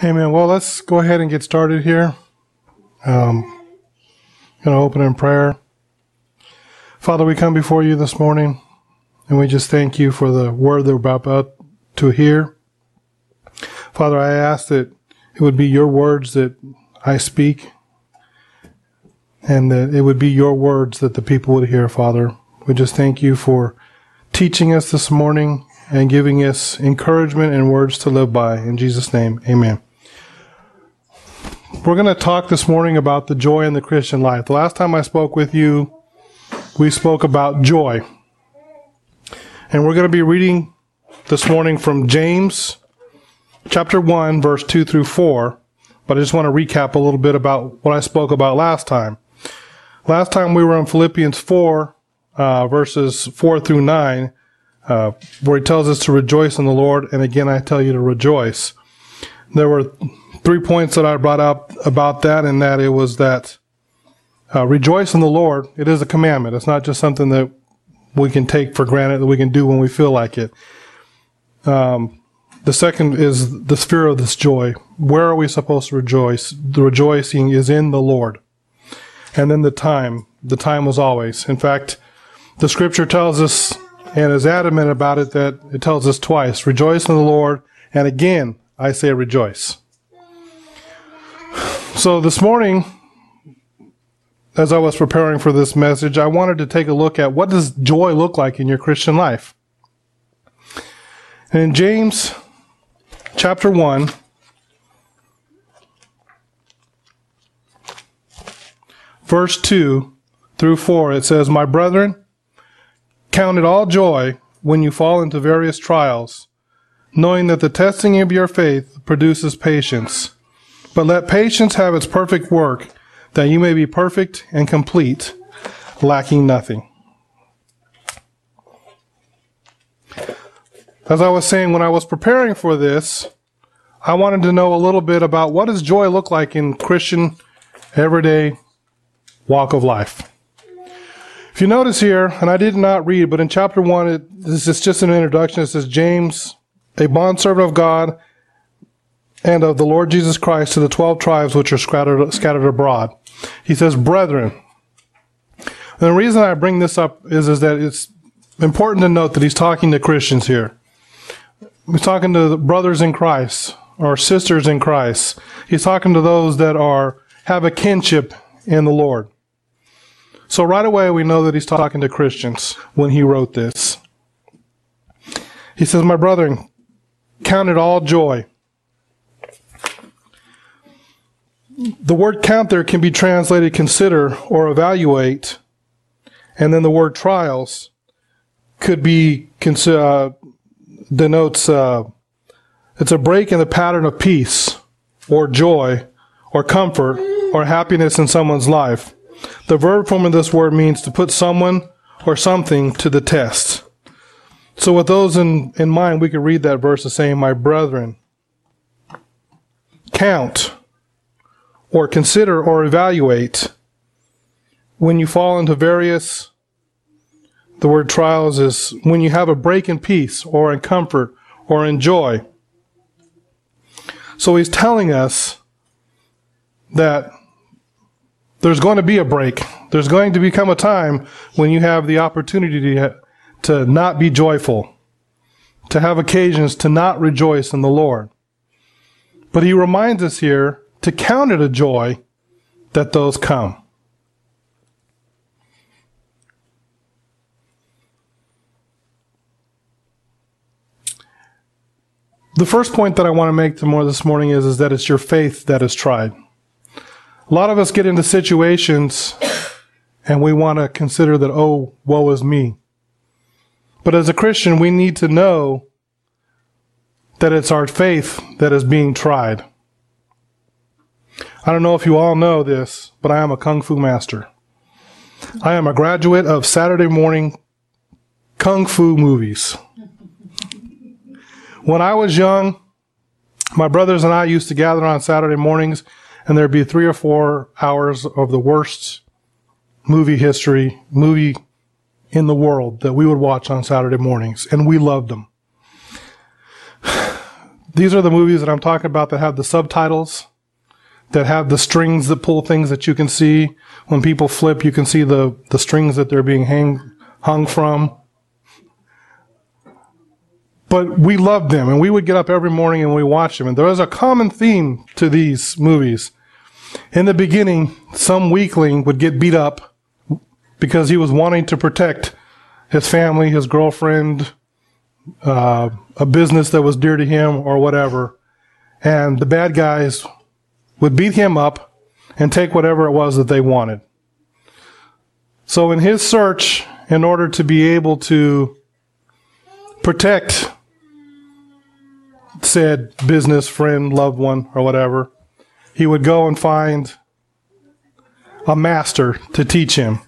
Amen. Well, let's go ahead and get started here. Um, going to open in prayer. Father, we come before you this morning, and we just thank you for the word that we're about to hear. Father, I ask that it would be your words that I speak, and that it would be your words that the people would hear, Father. We just thank you for teaching us this morning and giving us encouragement and words to live by. In Jesus' name, amen. We're going to talk this morning about the joy in the Christian life. The last time I spoke with you, we spoke about joy. And we're going to be reading this morning from James chapter 1, verse 2 through 4. But I just want to recap a little bit about what I spoke about last time. Last time we were in Philippians 4, uh, verses 4 through 9, uh, where he tells us to rejoice in the Lord. And again, I tell you to rejoice. There were three points that I brought up about that, and that it was that uh, rejoice in the Lord. It is a commandment. It's not just something that we can take for granted that we can do when we feel like it. Um, the second is the sphere of this joy. Where are we supposed to rejoice? The rejoicing is in the Lord. And then the time. The time was always. In fact, the scripture tells us and is adamant about it that it tells us twice rejoice in the Lord, and again, I say rejoice. So this morning, as I was preparing for this message, I wanted to take a look at what does joy look like in your Christian life. And in James chapter 1, verse 2 through 4, it says, My brethren, count it all joy when you fall into various trials, knowing that the testing of your faith produces patience. But let patience have its perfect work, that you may be perfect and complete, lacking nothing. As I was saying, when I was preparing for this, I wanted to know a little bit about what does joy look like in Christian everyday walk of life. If you notice here, and I did not read, but in chapter one, it, this is just an introduction. It says, James, a bondservant of God and of the Lord Jesus Christ to the twelve tribes which are scattered, scattered abroad. He says, brethren. The reason I bring this up is, is that it's important to note that he's talking to Christians here. He's talking to brothers in Christ or sisters in Christ. He's talking to those that are have a kinship in the Lord. So right away we know that he's talking to Christians when he wrote this. He says, My brethren, count it all joy. The word count there can be translated consider or evaluate. And then the word trials could be, uh, denotes, uh, it's a break in the pattern of peace or joy or comfort or happiness in someone's life. The verb form of this word means to put someone or something to the test. So with those in, in mind, we could read that verse as saying, My brethren, count or consider or evaluate when you fall into various the word trials is when you have a break in peace or in comfort or in joy. So he's telling us that there's going to be a break. There's going to become a time when you have the opportunity to, to not be joyful, to have occasions to not rejoice in the Lord. But he reminds us here to count it a joy that those come. The first point that I want to make to more this morning is, is that it's your faith that is tried. A lot of us get into situations and we want to consider that, oh, woe is me. But as a Christian, we need to know that it's our faith that is being tried. I don't know if you all know this, but I am a Kung Fu master. I am a graduate of Saturday morning Kung Fu movies. When I was young, my brothers and I used to gather on Saturday mornings and there'd be three or four hours of the worst movie history, movie in the world that we would watch on Saturday mornings, and we loved them. these are the movies that I'm talking about that have the subtitles, that have the strings that pull things that you can see. When people flip, you can see the, the strings that they're being hang, hung from. But we loved them and we would get up every morning and we watched them. And there was a common theme to these movies. In the beginning, some weakling would get beat up because he was wanting to protect his family, his girlfriend, uh, a business that was dear to him or whatever. And the bad guys would beat him up and take whatever it was that they wanted. So in his search, in order to be able to protect said business, friend, loved one, or whatever, he would go and find a master to teach him.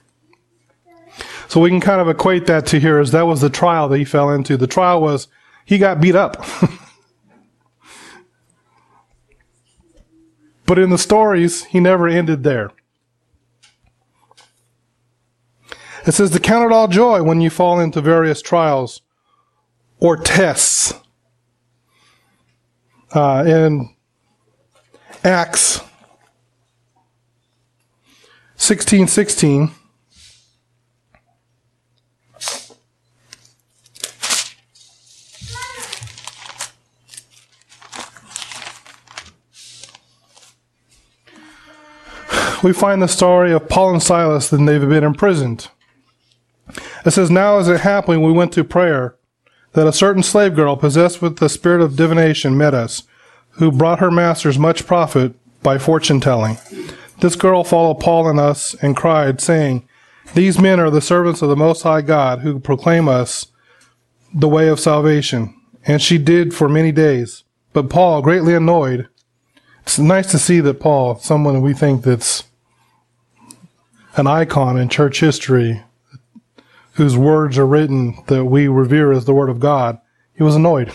So we can kind of equate that to here as that was the trial that he fell into. The trial was he got beat up. but in the stories, he never ended there. It says to count it all joy when you fall into various trials or tests. Uh, in Acts 16 16, we find the story of Paul and Silas and they've been imprisoned. It says, Now as it happened, we went to prayer, that a certain slave girl possessed with the spirit of divination met us, who brought her masters much profit by fortune telling. This girl followed Paul and us and cried, saying, These men are the servants of the Most High God, who proclaim us the way of salvation. And she did for many days. But Paul, greatly annoyed, it's nice to see that Paul, someone we think that's an icon in church history, whose words are written that we revere as the Word of God, he was annoyed.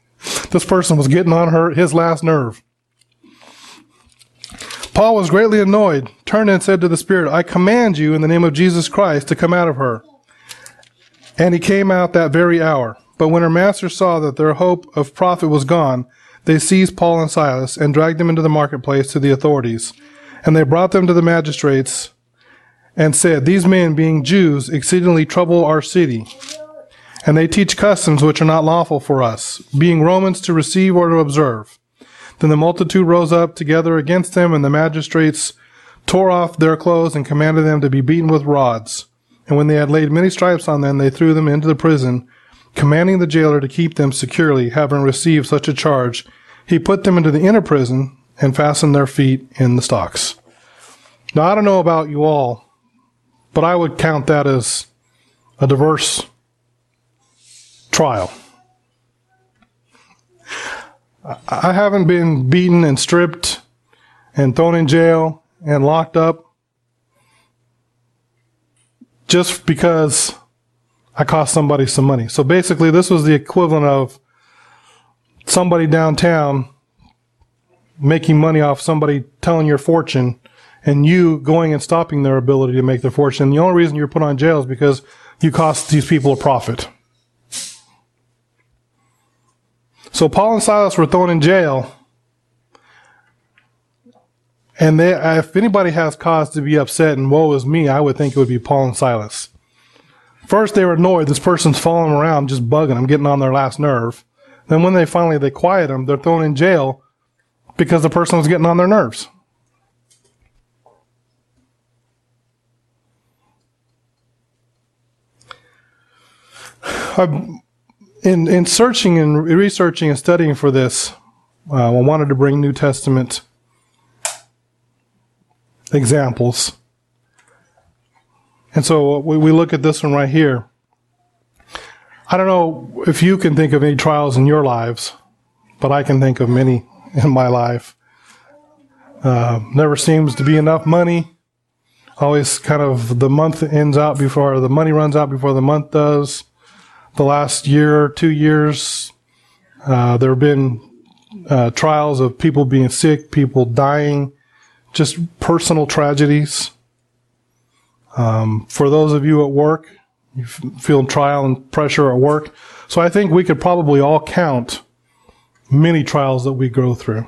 this person was getting on her his last nerve. Paul was greatly annoyed, turned and said to the Spirit, I command you in the name of Jesus Christ to come out of her. And he came out that very hour. But when her masters saw that their hope of profit was gone, they seized Paul and Silas and dragged them into the marketplace to the authorities. And they brought them to the magistrates and said, These men, being Jews, exceedingly trouble our city. And they teach customs which are not lawful for us, being Romans to receive or to observe. Then the multitude rose up together against them, and the magistrates tore off their clothes and commanded them to be beaten with rods. And when they had laid many stripes on them, they threw them into the prison, commanding the jailer to keep them securely, having received such a charge. He put them into the inner prison and fastened their feet in the stocks. Now, I don't know about you all, but I would count that as a diverse trial. I haven't been beaten and stripped and thrown in jail and locked up just because I cost somebody some money. So basically, this was the equivalent of somebody downtown making money off somebody telling your fortune and you going and stopping their ability to make their fortune. The only reason you're put on jail is because you cost these people a profit. So Paul and Silas were thrown in jail. And they, if anybody has cause to be upset and woe is me, I would think it would be Paul and Silas. First, they were annoyed. This person's following around, just bugging them, getting on their last nerve. Then when they finally, they quiet them, they're thrown in jail because the person was getting on their nerves. In in searching and researching and studying for this, uh, I wanted to bring New Testament examples, and so we, we look at this one right here. I don't know if you can think of any trials in your lives, but I can think of many in my life. Uh, never seems to be enough money. Always kind of the month ends out before the money runs out before the month does the last year, two years, uh, there have been uh, trials of people being sick, people dying, just personal tragedies. Um, for those of you at work, you feel trial and pressure at work. So I think we could probably all count many trials that we go through.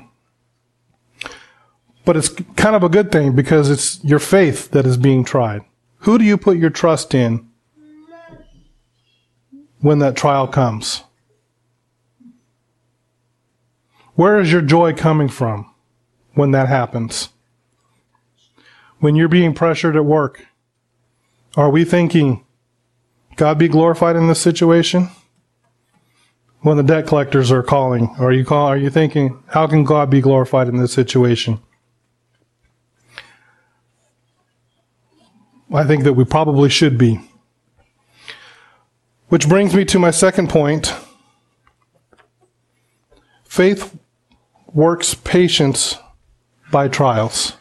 But it's kind of a good thing because it's your faith that is being tried. Who do you put your trust in when that trial comes? Where is your joy coming from when that happens? When you're being pressured at work, are we thinking, God be glorified in this situation? When the debt collectors are calling, are you call, are you thinking, how can God be glorified in this situation? I think that we probably should be. Which brings me to my second point. Faith works patience by trials.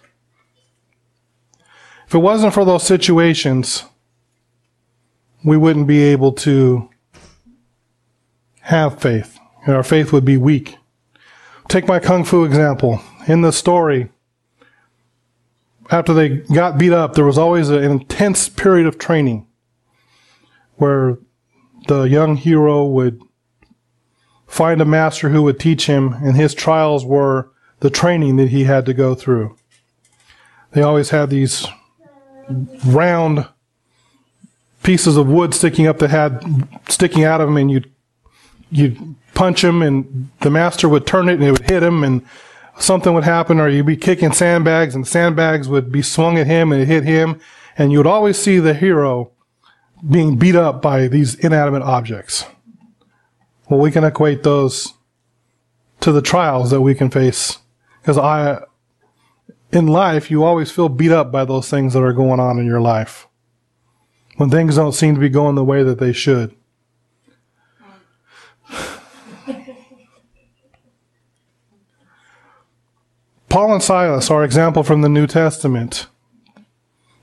If it wasn't for those situations, we wouldn't be able to have faith. And our faith would be weak. Take my Kung Fu example. In the story, after they got beat up, there was always an intense period of training where the young hero would find a master who would teach him, and his trials were the training that he had to go through. They always had these round pieces of wood sticking up that had sticking out of them, and you'd you'd punch him, and the master would turn it, and it would hit him, and something would happen, or you'd be kicking sandbags, and sandbags would be swung at him and hit him, and you would always see the hero being beat up by these inanimate objects. Well, we can equate those to the trials that we can face, because I, in life, you always feel beat up by those things that are going on in your life. When things don't seem to be going the way that they should. Paul and Silas are example from the New Testament.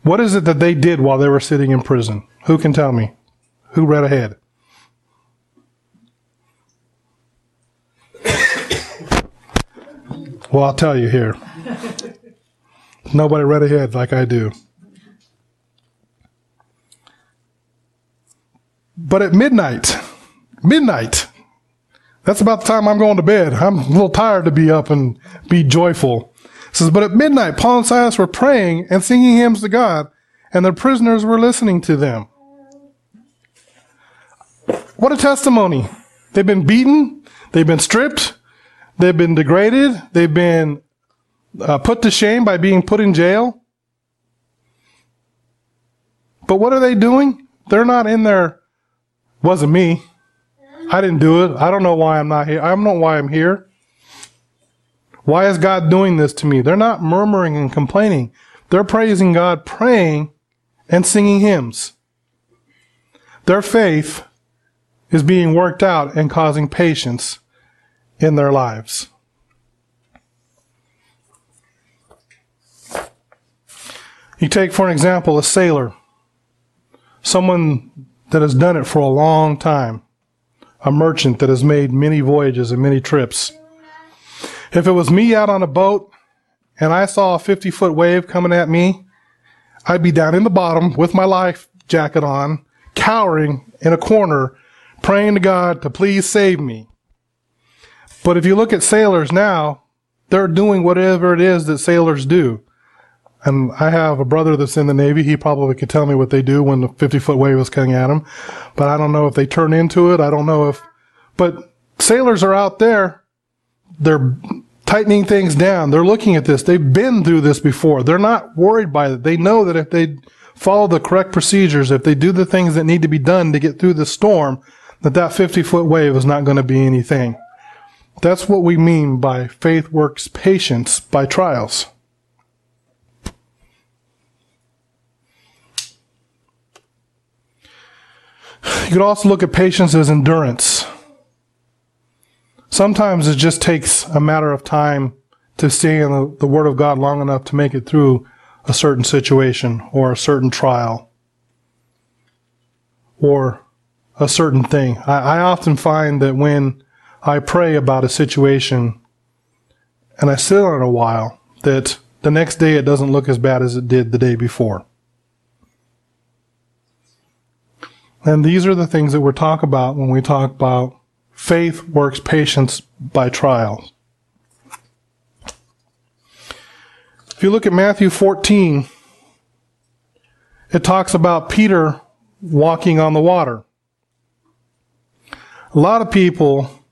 What is it that they did while they were sitting in prison? Who can tell me? Who read ahead? well, I'll tell you here. Nobody read ahead like I do. But at midnight, midnight, that's about the time I'm going to bed. I'm a little tired to be up and be joyful. Says, but at midnight, Paul and Silas were praying and singing hymns to God, and the prisoners were listening to them. What a testimony. They've been beaten. They've been stripped. They've been degraded. They've been uh, put to shame by being put in jail. But what are they doing? They're not in there. Wasn't me. I didn't do it. I don't know why I'm not here. I don't know why I'm here. Why is God doing this to me? They're not murmuring and complaining. They're praising God, praying, and singing hymns. Their faith is being worked out and causing patience in their lives. You take, for an example, a sailor, someone that has done it for a long time a merchant that has made many voyages and many trips. If it was me out on a boat and I saw a 50 foot wave coming at me, I'd be down in the bottom with my life jacket on, cowering in a corner, praying to God to please save me. But if you look at sailors now, they're doing whatever it is that sailors do. And I have a brother that's in the Navy. He probably could tell me what they do when the 50 foot wave is coming at them. But I don't know if they turn into it. I don't know if, but sailors are out there. They're tightening things down. They're looking at this. They've been through this before. They're not worried by it. They know that if they follow the correct procedures, if they do the things that need to be done to get through the storm, that that 50 foot wave is not going to be anything. That's what we mean by faith works patience by trials. You could also look at patience as endurance. Sometimes it just takes a matter of time to stay in the, the Word of God long enough to make it through a certain situation or a certain trial or a certain thing. I, I often find that when I pray about a situation and I sit on it a while, that the next day it doesn't look as bad as it did the day before. And these are the things that we talk about when we talk about faith works patience by trials. If you look at Matthew 14, it talks about Peter walking on the water. A lot of people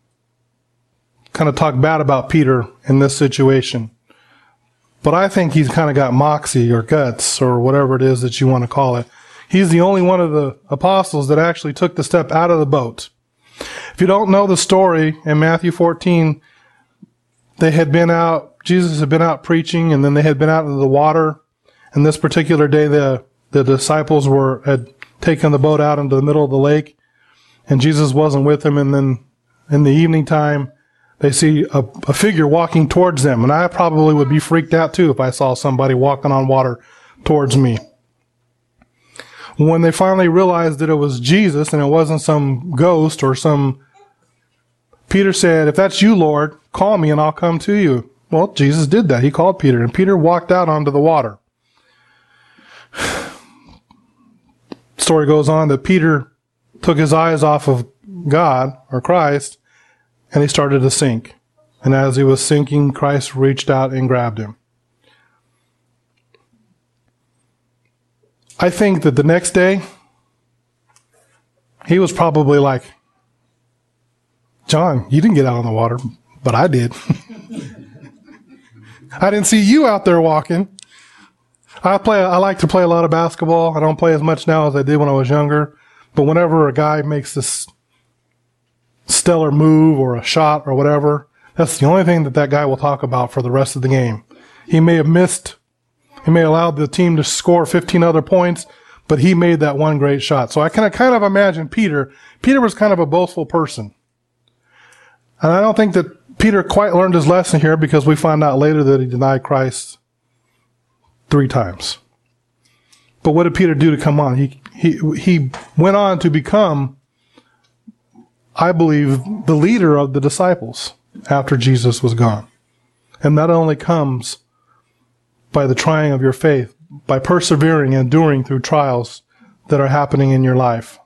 kind of talk bad about Peter in this situation. But I think he's kind of got moxie or guts or whatever it is that you want to call it. He's the only one of the apostles that actually took the step out of the boat. If you don't know the story in Matthew 14, they had been out, Jesus had been out preaching and then they had been out into the water. And this particular day, the, the disciples were, had taken the boat out into the middle of the lake and Jesus wasn't with them. And then in the evening time, they see a, a, figure walking towards them. And I probably would be freaked out too if I saw somebody walking on water towards me. When they finally realized that it was Jesus and it wasn't some ghost or some, Peter said, if that's you, Lord, call me and I'll come to you. Well, Jesus did that. He called Peter and Peter walked out onto the water. Story goes on that Peter took his eyes off of God or Christ and he started to sink. And as he was sinking, Christ reached out and grabbed him. I think that the next day, he was probably like, John, you didn't get out on the water, but I did. I didn't see you out there walking. I play, I like to play a lot of basketball. I don't play as much now as I did when I was younger. But whenever a guy makes this stellar move or a shot or whatever, that's the only thing that that guy will talk about for the rest of the game. He may have missed, he may have allowed the team to score 15 other points, but he made that one great shot. So I can kind of imagine Peter. Peter was kind of a boastful person. And I don't think that Peter quite learned his lesson here because we find out later that he denied Christ three times. But what did Peter do to come on? He, he, he went on to become I believe, the leader of the disciples after Jesus was gone. And that only comes by the trying of your faith, by persevering and enduring through trials that are happening in your life.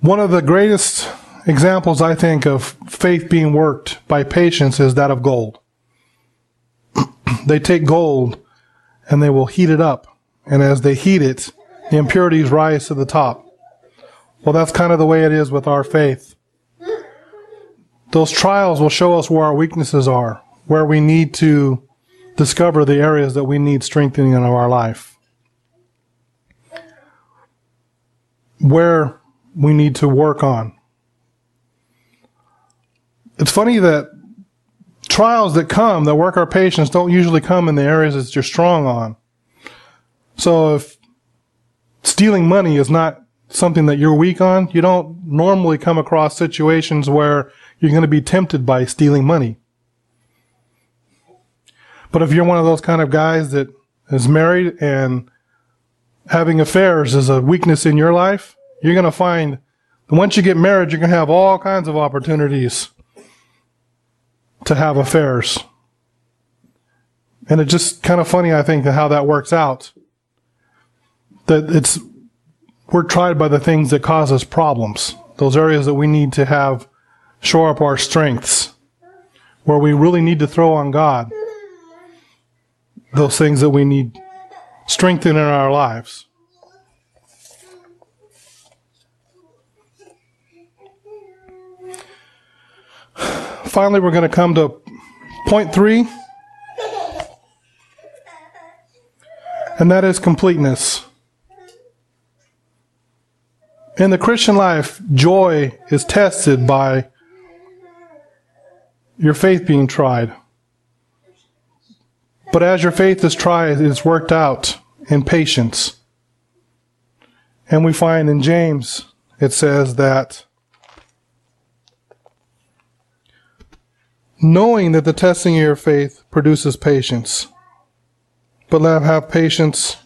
One of the greatest examples, I think, of faith being worked by patience is that of gold. they take gold and they will heat it up. And as they heat it, the impurities rise to the top. Well, that's kind of the way it is with our faith. Those trials will show us where our weaknesses are, where we need to discover the areas that we need strengthening in our life, where we need to work on. It's funny that trials that come that work our patience don't usually come in the areas that you're strong on. So if stealing money is not something that you're weak on, you don't normally come across situations where you're going to be tempted by stealing money. But if you're one of those kind of guys that is married and having affairs is a weakness in your life, you're going to find once you get married, you're going to have all kinds of opportunities to have affairs. And it's just kind of funny, I think, how that works out. That it's we're tried by the things that cause us problems, those areas that we need to have shore up our strengths, where we really need to throw on God those things that we need strengthen in our lives. Finally, we're going to come to point three, and that is completeness. In the Christian life, joy is tested by your faith being tried. But as your faith is tried, it is worked out in patience. And we find in James, it says that knowing that the testing of your faith produces patience, but let have patience,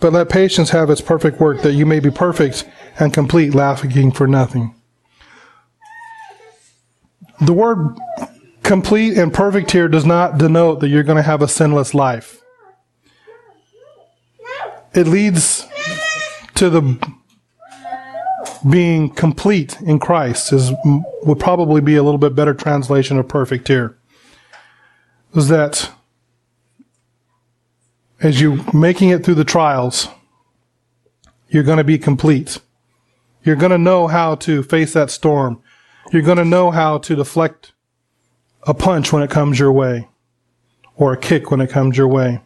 but let patience have its perfect work, that you may be perfect and complete, lacking for nothing. The word complete and perfect here does not denote that you're going to have a sinless life. It leads to the being complete in Christ is would probably be a little bit better translation of perfect here. Is that as you making it through the trials, you're going to be complete. You're going to know how to face that storm. You're going to know how to deflect a punch when it comes your way or a kick when it comes your way.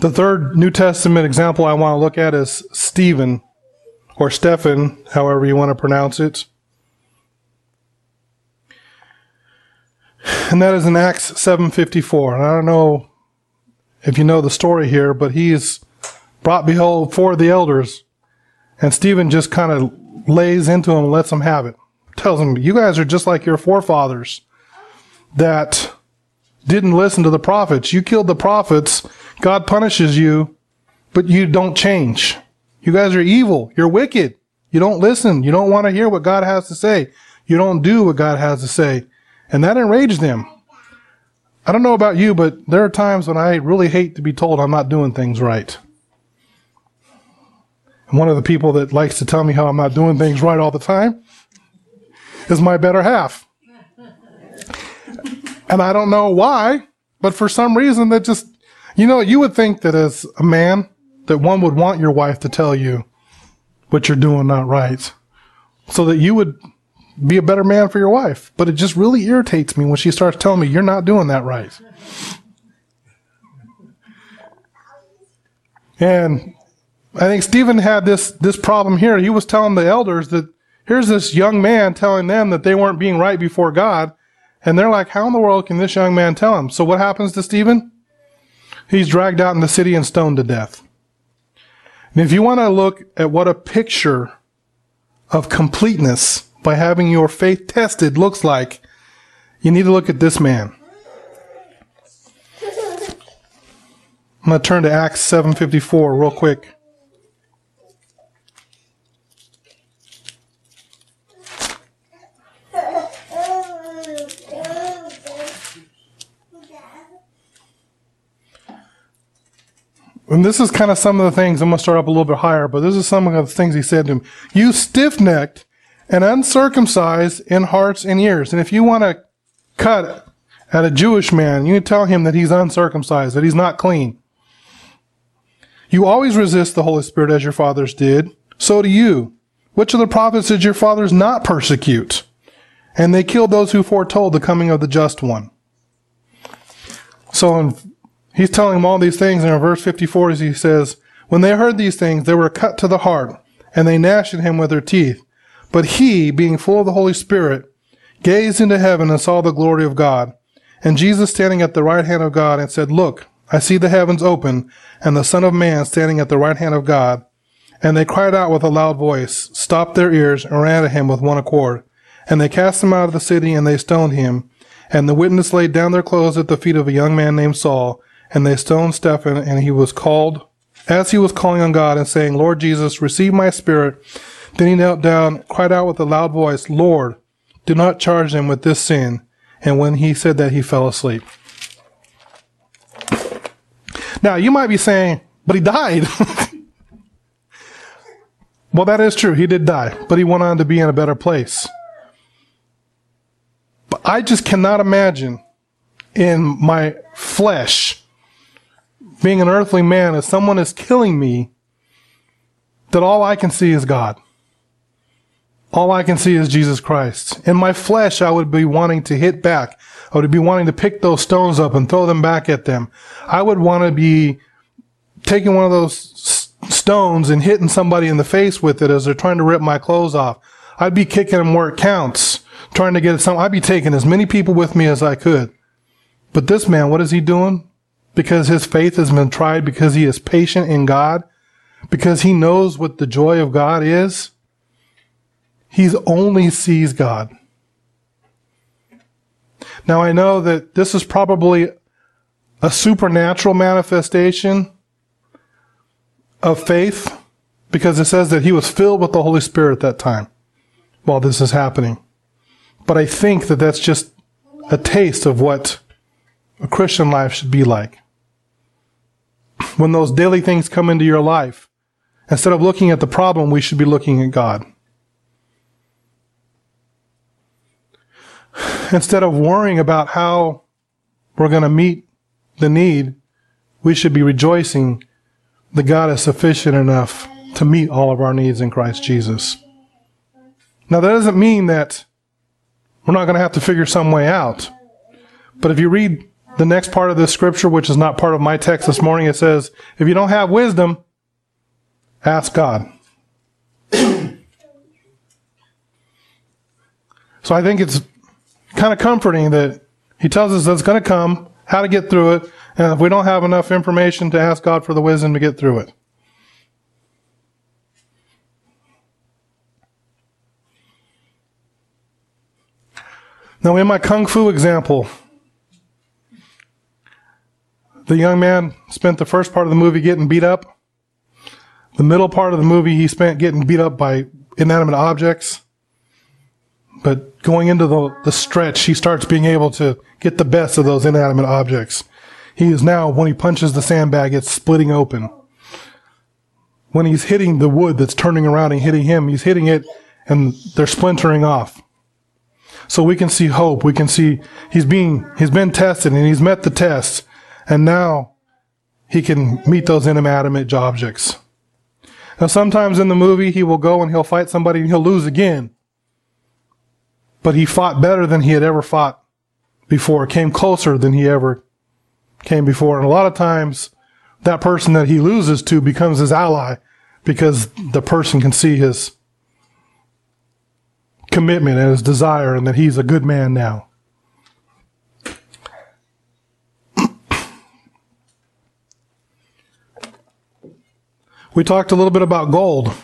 The third New Testament example I want to look at is Stephen or Stephen, however you want to pronounce it. And that is in Acts 7:54. And I don't know if you know the story here, but he's brought before the elders and Stephen just kind of lays into him lets him have it. Tells him, you guys are just like your forefathers that didn't listen to the prophets. You killed the prophets. God punishes you, but you don't change. You guys are evil. You're wicked. You don't listen. You don't want to hear what God has to say. You don't do what God has to say. And that enraged them. I don't know about you, but there are times when I really hate to be told I'm not doing things right. And one of the people that likes to tell me how I'm not doing things right all the time is my better half. And I don't know why, but for some reason that just, you know, you would think that as a man, that one would want your wife to tell you what you're doing not right so that you would be a better man for your wife. But it just really irritates me when she starts telling me you're not doing that right. And I think Stephen had this, this problem here. He was telling the elders that here's this young man telling them that they weren't being right before God. And they're like, how in the world can this young man tell him? So what happens to Stephen? He's dragged out in the city and stoned to death. And if you want to look at what a picture of completeness by having your faith tested looks like, you need to look at this man. I'm going to turn to Acts 7:54 real quick. And this is kind of some of the things, I'm going to start up a little bit higher, but this is some of the things he said to him. You stiff necked and uncircumcised in hearts and ears. And if you want to cut at a Jewish man, you tell him that he's uncircumcised, that he's not clean. You always resist the Holy Spirit as your fathers did. So do you. Which of the prophets did your fathers not persecute? And they killed those who foretold the coming of the just one. So in He's telling them all these things, and in verse 54, he says, When they heard these things, they were cut to the heart, and they gnashed at him with their teeth. But he, being full of the Holy Spirit, gazed into heaven and saw the glory of God, and Jesus standing at the right hand of God, and said, Look, I see the heavens open, and the Son of Man standing at the right hand of God. And they cried out with a loud voice, stopped their ears, and ran at him with one accord. And they cast him out of the city, and they stoned him. And the witness laid down their clothes at the feet of a young man named Saul, and they stoned Stephen, and he was called, as he was calling on God and saying, Lord Jesus, receive my spirit. Then he knelt down, cried out with a loud voice, Lord, do not charge them with this sin. And when he said that, he fell asleep. Now, you might be saying, but he died. well, that is true. He did die, but he went on to be in a better place. But I just cannot imagine in my flesh being an earthly man, if someone is killing me, that all I can see is God. All I can see is Jesus Christ. In my flesh, I would be wanting to hit back. I would be wanting to pick those stones up and throw them back at them. I would want to be taking one of those stones and hitting somebody in the face with it as they're trying to rip my clothes off. I'd be kicking them where it counts, trying to get some. I'd be taking as many people with me as I could. But this man, what is he doing? Because his faith has been tried, because he is patient in God, because he knows what the joy of God is, he only sees God. Now I know that this is probably a supernatural manifestation of faith because it says that he was filled with the Holy Spirit at that time while this is happening. But I think that that's just a taste of what a Christian life should be like when those daily things come into your life Instead of looking at the problem, we should be looking at God. Instead of worrying about how we're going to meet the need, we should be rejoicing that God is sufficient enough to meet all of our needs in Christ Jesus. Now, that doesn't mean that we're not going to have to figure some way out. But if you read the next part of this scripture, which is not part of my text this morning, it says, if you don't have wisdom, ask God. so I think it's kind of comforting that he tells us that's going to come, how to get through it, and if we don't have enough information to ask God for the wisdom to get through it. Now, in my Kung Fu example, the young man spent the first part of the movie getting beat up. The middle part of the movie, he spent getting beat up by inanimate objects. But going into the, the stretch, he starts being able to get the best of those inanimate objects. He is now, when he punches the sandbag, it's splitting open. When he's hitting the wood that's turning around and hitting him, he's hitting it and they're splintering off. So we can see hope. We can see he's being, he's been tested and he's met the test. And now he can meet those inanimate objects. Now sometimes in the movie he will go and he'll fight somebody and he'll lose again. But he fought better than he had ever fought before, came closer than he ever came before. And a lot of times that person that he loses to becomes his ally because the person can see his commitment and his desire and that he's a good man now. We talked a little bit about gold.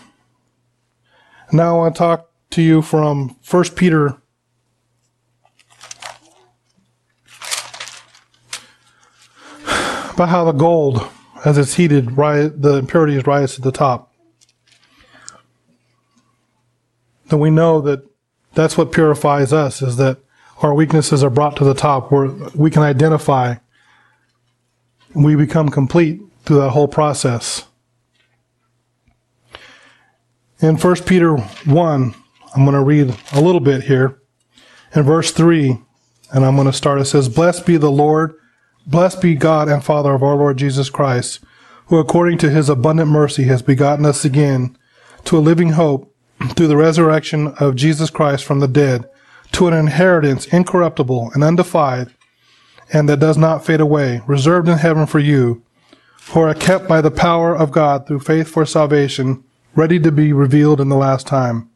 Now I want to talk to you from 1 Peter about how the gold, as it's heated, the impurities rise to the top. And we know that that's what purifies us is that our weaknesses are brought to the top where we can identify we become complete through that whole process. In 1 Peter 1, I'm going to read a little bit here. In verse 3, and I'm going to start, it says, Blessed be the Lord, blessed be God and Father of our Lord Jesus Christ, who according to his abundant mercy has begotten us again to a living hope through the resurrection of Jesus Christ from the dead to an inheritance incorruptible and undefiled and that does not fade away, reserved in heaven for you, who are kept by the power of God through faith for salvation, ready to be revealed in the last time.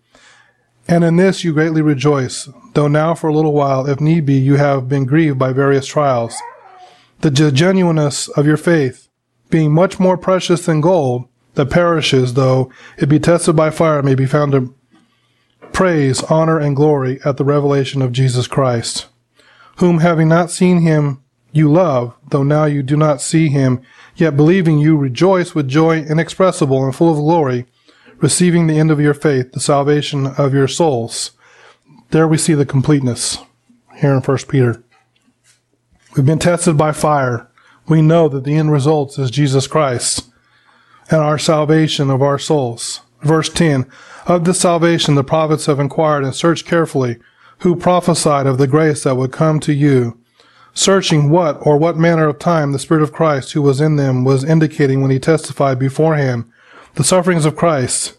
And in this you greatly rejoice, though now for a little while, if need be, you have been grieved by various trials. The genuineness of your faith, being much more precious than gold, that perishes, though it be tested by fire, may be found to praise, honor, and glory at the revelation of Jesus Christ, whom having not seen him, you love, though now you do not see him, yet believing you rejoice with joy inexpressible and full of glory, receiving the end of your faith, the salvation of your souls. There we see the completeness here in 1 Peter. We've been tested by fire. We know that the end result is Jesus Christ and our salvation of our souls. Verse 10 Of this salvation the prophets have inquired and searched carefully, who prophesied of the grace that would come to you, searching what or what manner of time the Spirit of Christ who was in them was indicating when he testified beforehand the sufferings of Christ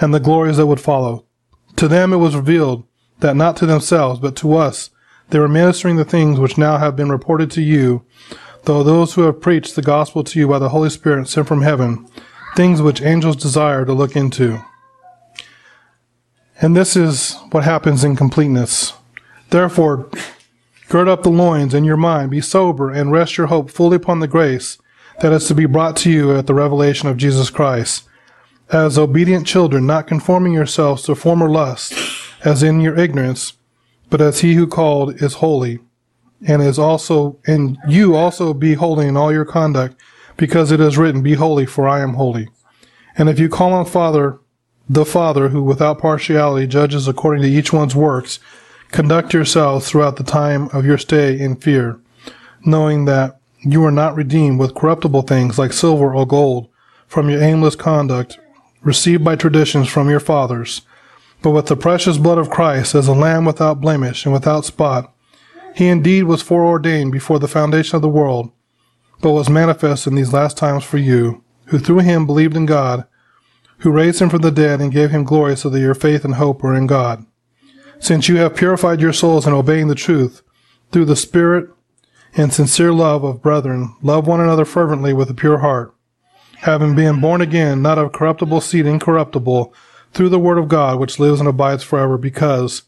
and the glories that would follow. To them it was revealed that not to themselves, but to us, they were ministering the things which now have been reported to you though those who have preached the gospel to you by the Holy Spirit sent from heaven, things which angels desire to look into. And this is what happens in completeness. Therefore, gird up the loins in your mind, be sober, and rest your hope fully upon the grace that is to be brought to you at the revelation of Jesus Christ. As obedient children, not conforming yourselves to former lusts, as in your ignorance, but as he who called is holy and is also and you also be holy in all your conduct, because it is written, Be holy, for I am holy. And if you call on Father, the Father, who without partiality judges according to each one's works, conduct yourselves throughout the time of your stay in fear, knowing that you are not redeemed with corruptible things like silver or gold from your aimless conduct received by traditions from your fathers, but with the precious blood of Christ as a lamb without blemish and without spot. He indeed was foreordained before the foundation of the world, but was manifest in these last times for you, who through him believed in God, who raised him from the dead and gave him glory so that your faith and hope are in God. Since you have purified your souls in obeying the truth, through the Spirit and sincere love of brethren, love one another fervently with a pure heart, having been born again, not of corruptible seed incorruptible, through the word of God which lives and abides forever, because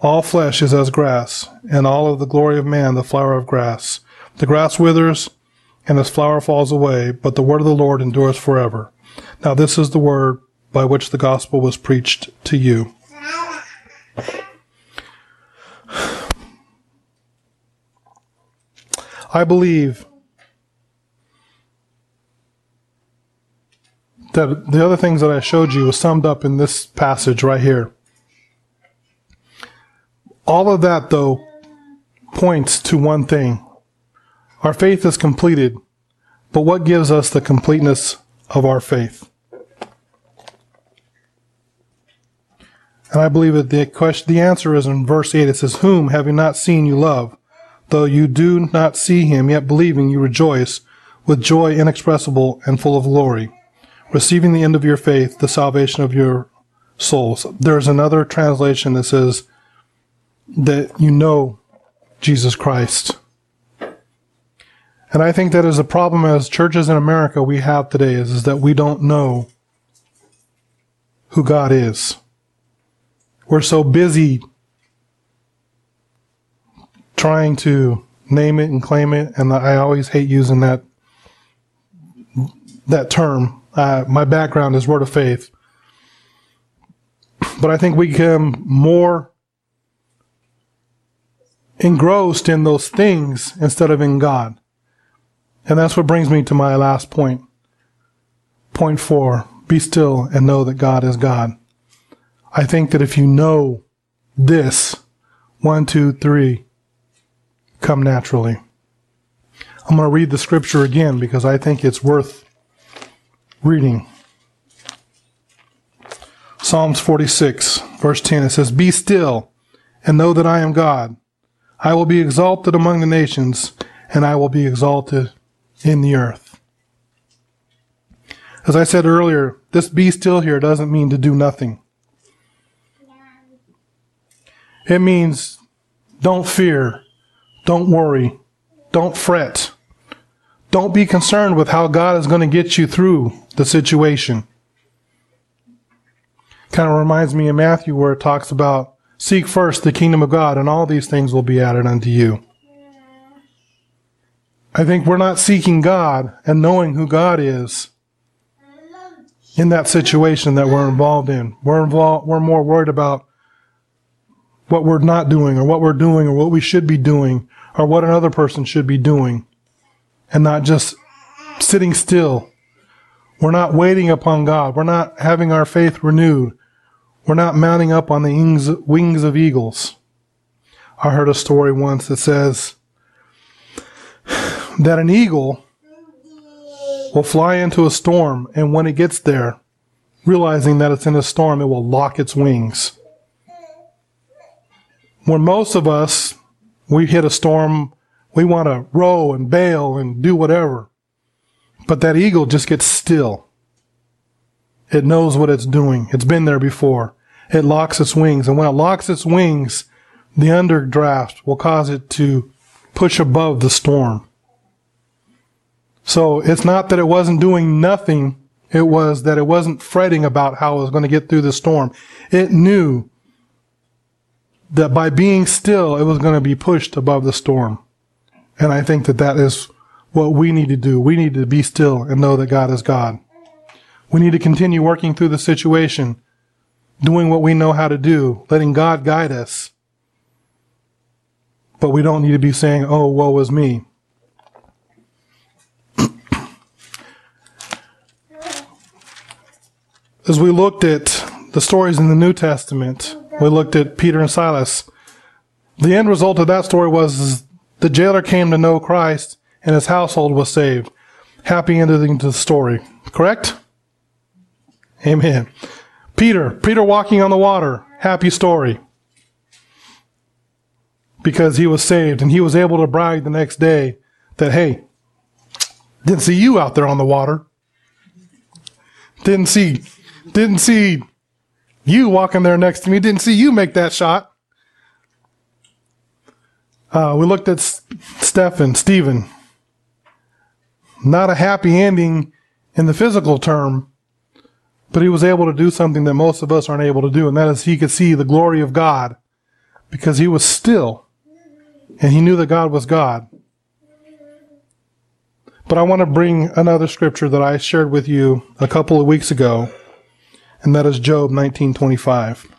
all flesh is as grass, and all of the glory of man the flower of grass. The grass withers, and its flower falls away, but the word of the Lord endures forever. Now this is the word by which the gospel was preached to you. I believe that the other things that I showed you was summed up in this passage right here. All of that, though, points to one thing. Our faith is completed, but what gives us the completeness of our faith? And I believe that the question, the answer is in verse 8. It says, Whom, having not seen, you love. Though you do not see him, yet believing, you rejoice with joy inexpressible and full of glory receiving the end of your faith, the salvation of your souls. There's another translation that says that you know Jesus Christ. And I think that is a problem as churches in America we have today is, is that we don't know who God is. We're so busy trying to name it and claim it, and I always hate using that that term uh, my background is Word of Faith. But I think we become more engrossed in those things instead of in God. And that's what brings me to my last point. Point four be still and know that God is God. I think that if you know this, one, two, three, come naturally. I'm going to read the scripture again because I think it's worth reading. Psalms 46, verse 10, it says, Be still and know that I am God. I will be exalted among the nations, and I will be exalted in the earth. As I said earlier, this be still here doesn't mean to do nothing. It means don't fear, don't worry, don't fret. Don't be concerned with how God is going to get you through the situation. Kind of reminds me of Matthew where it talks about seek first the kingdom of God and all these things will be added unto you. I think we're not seeking God and knowing who God is in that situation that we're involved in. We're involved, we're more worried about what we're not doing or what we're doing or what we should be doing or what another person should be doing and not just sitting still. We're not waiting upon God. We're not having our faith renewed. We're not mounting up on the wings of eagles. I heard a story once that says that an eagle will fly into a storm, and when it gets there, realizing that it's in a storm, it will lock its wings. When most of us, we hit a storm we want to row and bail and do whatever. But that eagle just gets still. It knows what it's doing. It's been there before. It locks its wings. And when it locks its wings, the underdraft will cause it to push above the storm. So it's not that it wasn't doing nothing. It was that it wasn't fretting about how it was going to get through the storm. It knew that by being still, it was going to be pushed above the storm. And I think that that is what we need to do. We need to be still and know that God is God. We need to continue working through the situation, doing what we know how to do, letting God guide us. But we don't need to be saying, oh, woe is me. As we looked at the stories in the New Testament, we looked at Peter and Silas. The end result of that story was the jailer came to know Christ and his household was saved. Happy ending to the story. Correct? Amen. Peter, Peter walking on the water, happy story. Because he was saved and he was able to brag the next day that, hey, didn't see you out there on the water. Didn't see, didn't see you walking there next to me. Didn't see you make that shot. Uh, we looked at Stephen, Stephen. Not a happy ending in the physical term, but he was able to do something that most of us aren't able to do, and that is he could see the glory of God because he was still and he knew that God was God. But I want to bring another scripture that I shared with you a couple of weeks ago, and that is Job 1925.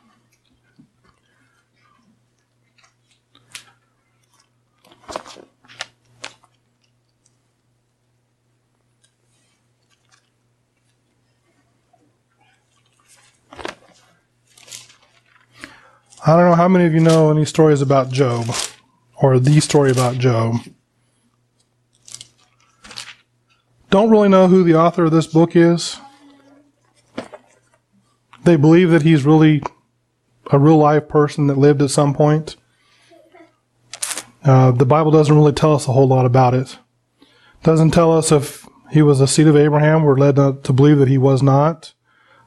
I don't know how many of you know any stories about Job or the story about Job. Don't really know who the author of this book is. They believe that he's really a real life person that lived at some point. Uh, the Bible doesn't really tell us a whole lot about it. Doesn't tell us if he was a seed of Abraham. We're led to, to believe that he was not.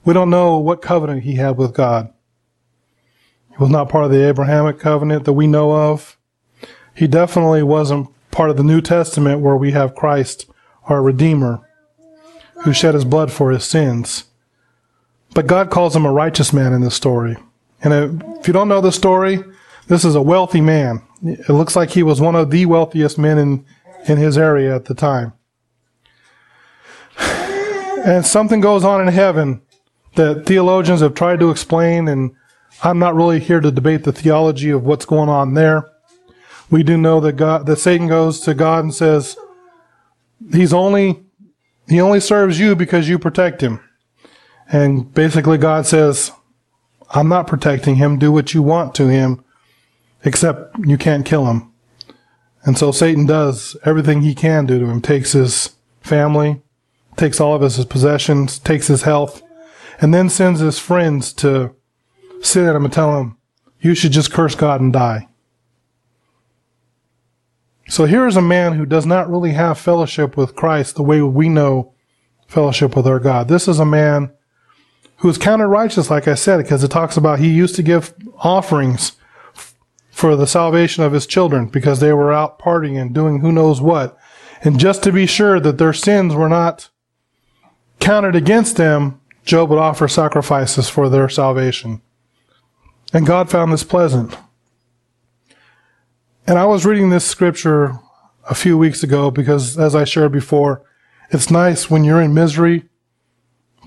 We don't know what covenant he had with God. He was not part of the Abrahamic covenant that we know of. He definitely wasn't part of the New Testament where we have Christ, our Redeemer, who shed his blood for his sins. But God calls him a righteous man in this story. And if you don't know the story, this is a wealthy man. It looks like he was one of the wealthiest men in, in his area at the time. And something goes on in heaven that theologians have tried to explain, and I'm not really here to debate the theology of what's going on there. We do know that God, that Satan goes to God and says, He's only, He only serves you because you protect Him. And basically God says, I'm not protecting Him. Do what you want to Him, except you can't kill Him. And so Satan does everything he can do to him, takes his family, takes all of his possessions, takes his health, and then sends his friends to sit at him and tell him, you should just curse God and die. So here is a man who does not really have fellowship with Christ the way we know fellowship with our God. This is a man who is counted righteous, like I said, because it talks about he used to give offerings for the salvation of his children because they were out partying and doing who knows what. And just to be sure that their sins were not counted against them, Job would offer sacrifices for their salvation. And God found this pleasant. And I was reading this scripture a few weeks ago because, as I shared before, it's nice when you're in misery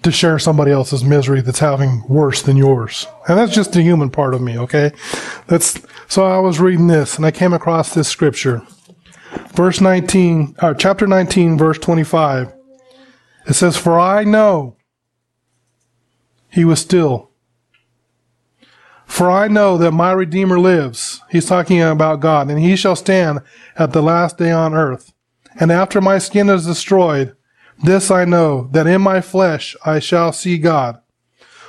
to share somebody else's misery that's having worse than yours. And that's just the human part of me, okay? That's, so I was reading this and I came across this scripture. Verse 19, or uh, chapter 19, verse 25. It says, For I know he was still. For I know that my Redeemer lives. He's talking about God, and he shall stand at the last day on earth. And after my skin is destroyed, this I know, that in my flesh I shall see God,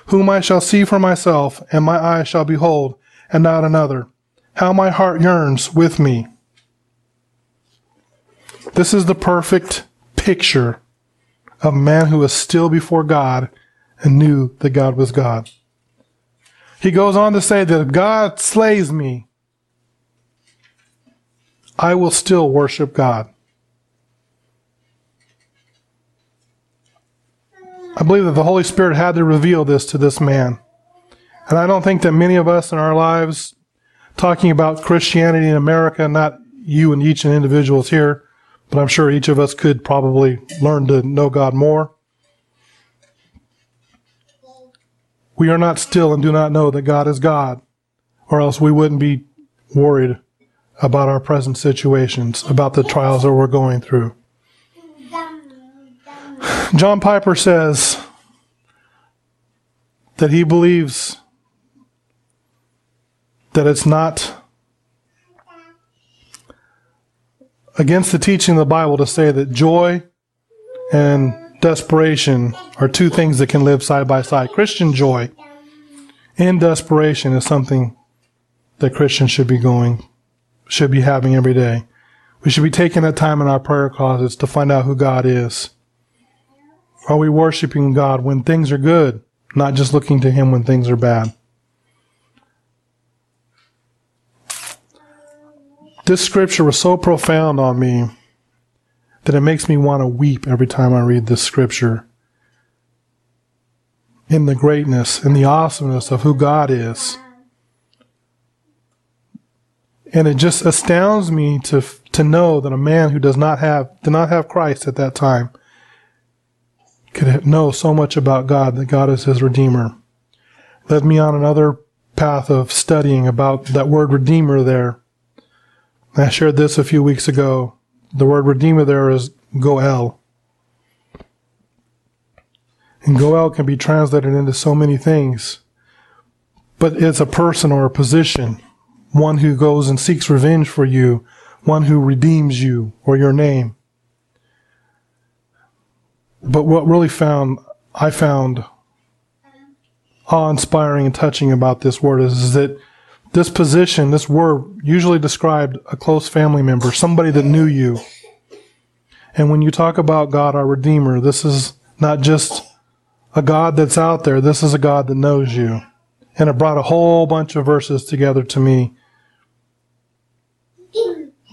whom I shall see for myself, and my eyes shall behold, and not another. How my heart yearns with me. This is the perfect picture of a man who was still before God and knew that God was God. He goes on to say that if God slays me, I will still worship God. I believe that the Holy Spirit had to reveal this to this man. And I don't think that many of us in our lives, talking about Christianity in America, not you and each and individuals here, but I'm sure each of us could probably learn to know God more. We are not still and do not know that God is God, or else we wouldn't be worried about our present situations, about the trials that we're going through. John Piper says that he believes that it's not against the teaching of the Bible to say that joy and desperation are two things that can live side by side. Christian joy and desperation is something that Christians should be going, should be having every day. We should be taking that time in our prayer closets to find out who God is. Are we worshiping God when things are good, not just looking to Him when things are bad? This scripture was so profound on me that it makes me want to weep every time I read this scripture. In the greatness and the awesomeness of who God is. And it just astounds me to, to know that a man who does not have, did not have Christ at that time could know so much about God, that God is his Redeemer. Led me on another path of studying about that word Redeemer there. I shared this a few weeks ago. The word Redeemer there is Goel. And Goel can be translated into so many things. But it's a person or a position. One who goes and seeks revenge for you. One who redeems you or your name. But what really found, I found awe-inspiring and touching about this word is, is that this position, this word usually described a close family member, somebody that knew you. And when you talk about God, our Redeemer, this is not just a God that's out there. This is a God that knows you. And it brought a whole bunch of verses together to me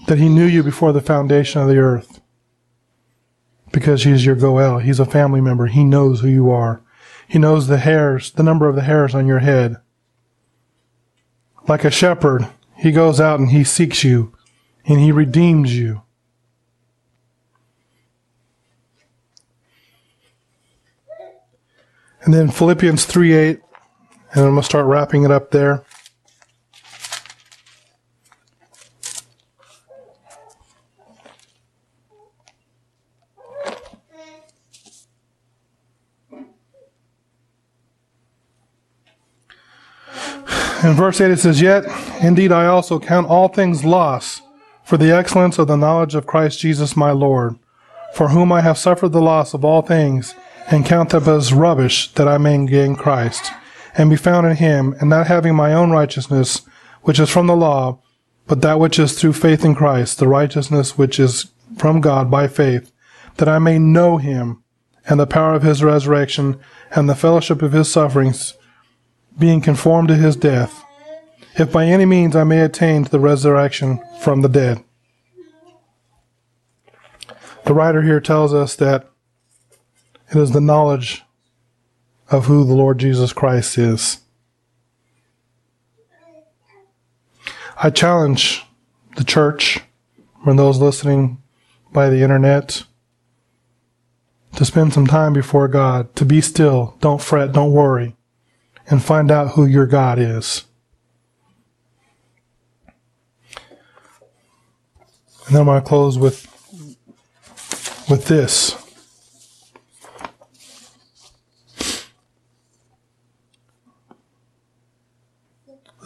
that he knew you before the foundation of the earth because he's your Goel. He's a family member. He knows who you are. He knows the hairs, the number of the hairs on your head. Like a shepherd, he goes out and he seeks you and he redeems you. And then Philippians 3 8, and I'm going to start wrapping it up there. In verse 8 it says, Yet indeed I also count all things loss for the excellence of the knowledge of Christ Jesus my Lord, for whom I have suffered the loss of all things, and count them as rubbish that I may gain Christ, and be found in him, and not having my own righteousness, which is from the law, but that which is through faith in Christ, the righteousness which is from God by faith, that I may know him, and the power of his resurrection, and the fellowship of his sufferings, being conformed to his death, if by any means I may attain to the resurrection from the dead. The writer here tells us that it is the knowledge of who the Lord Jesus Christ is. I challenge the church and those listening by the internet to spend some time before God, to be still, don't fret, don't worry and find out who your God is. And then I'm going to close with, with this.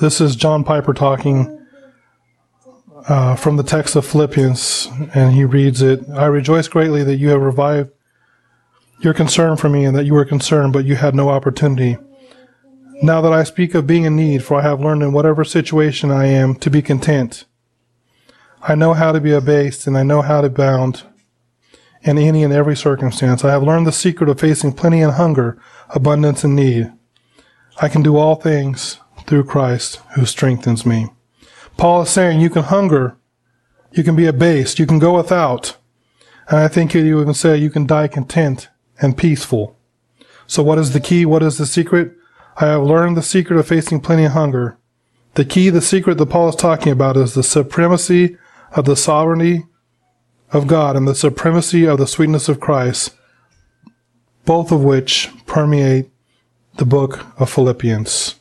This is John Piper talking uh, from the text of Philippians, and he reads it I rejoice greatly that you have revived your concern for me and that you were concerned, but you had no opportunity. Now that I speak of being in need, for I have learned in whatever situation I am to be content. I know how to be abased and I know how to bound in any and every circumstance. I have learned the secret of facing plenty and hunger, abundance and need. I can do all things through Christ who strengthens me. Paul is saying you can hunger, you can be abased, you can go without. And I think he even say you can die content and peaceful. So what is the key? What is the secret? I have learned the secret of facing plenty of hunger. The key, the secret that Paul is talking about is the supremacy of the sovereignty of God and the supremacy of the sweetness of Christ, both of which permeate the book of Philippians.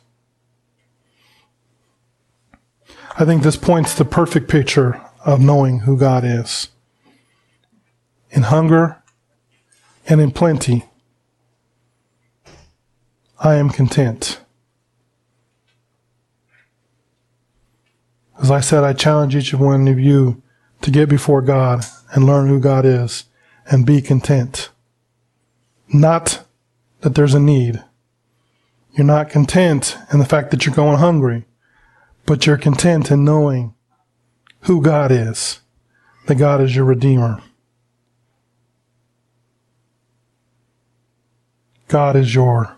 I think this points the perfect picture of knowing who God is. In hunger and in plenty, I am content. As I said, I challenge each one of you to get before God and learn who God is and be content. Not that there's a need. You're not content in the fact that you're going hungry, but you're content in knowing who God is, that God is your Redeemer. God is your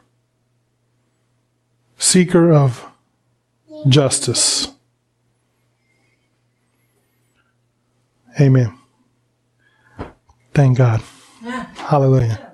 seeker of justice. Amen. Thank God. Hallelujah.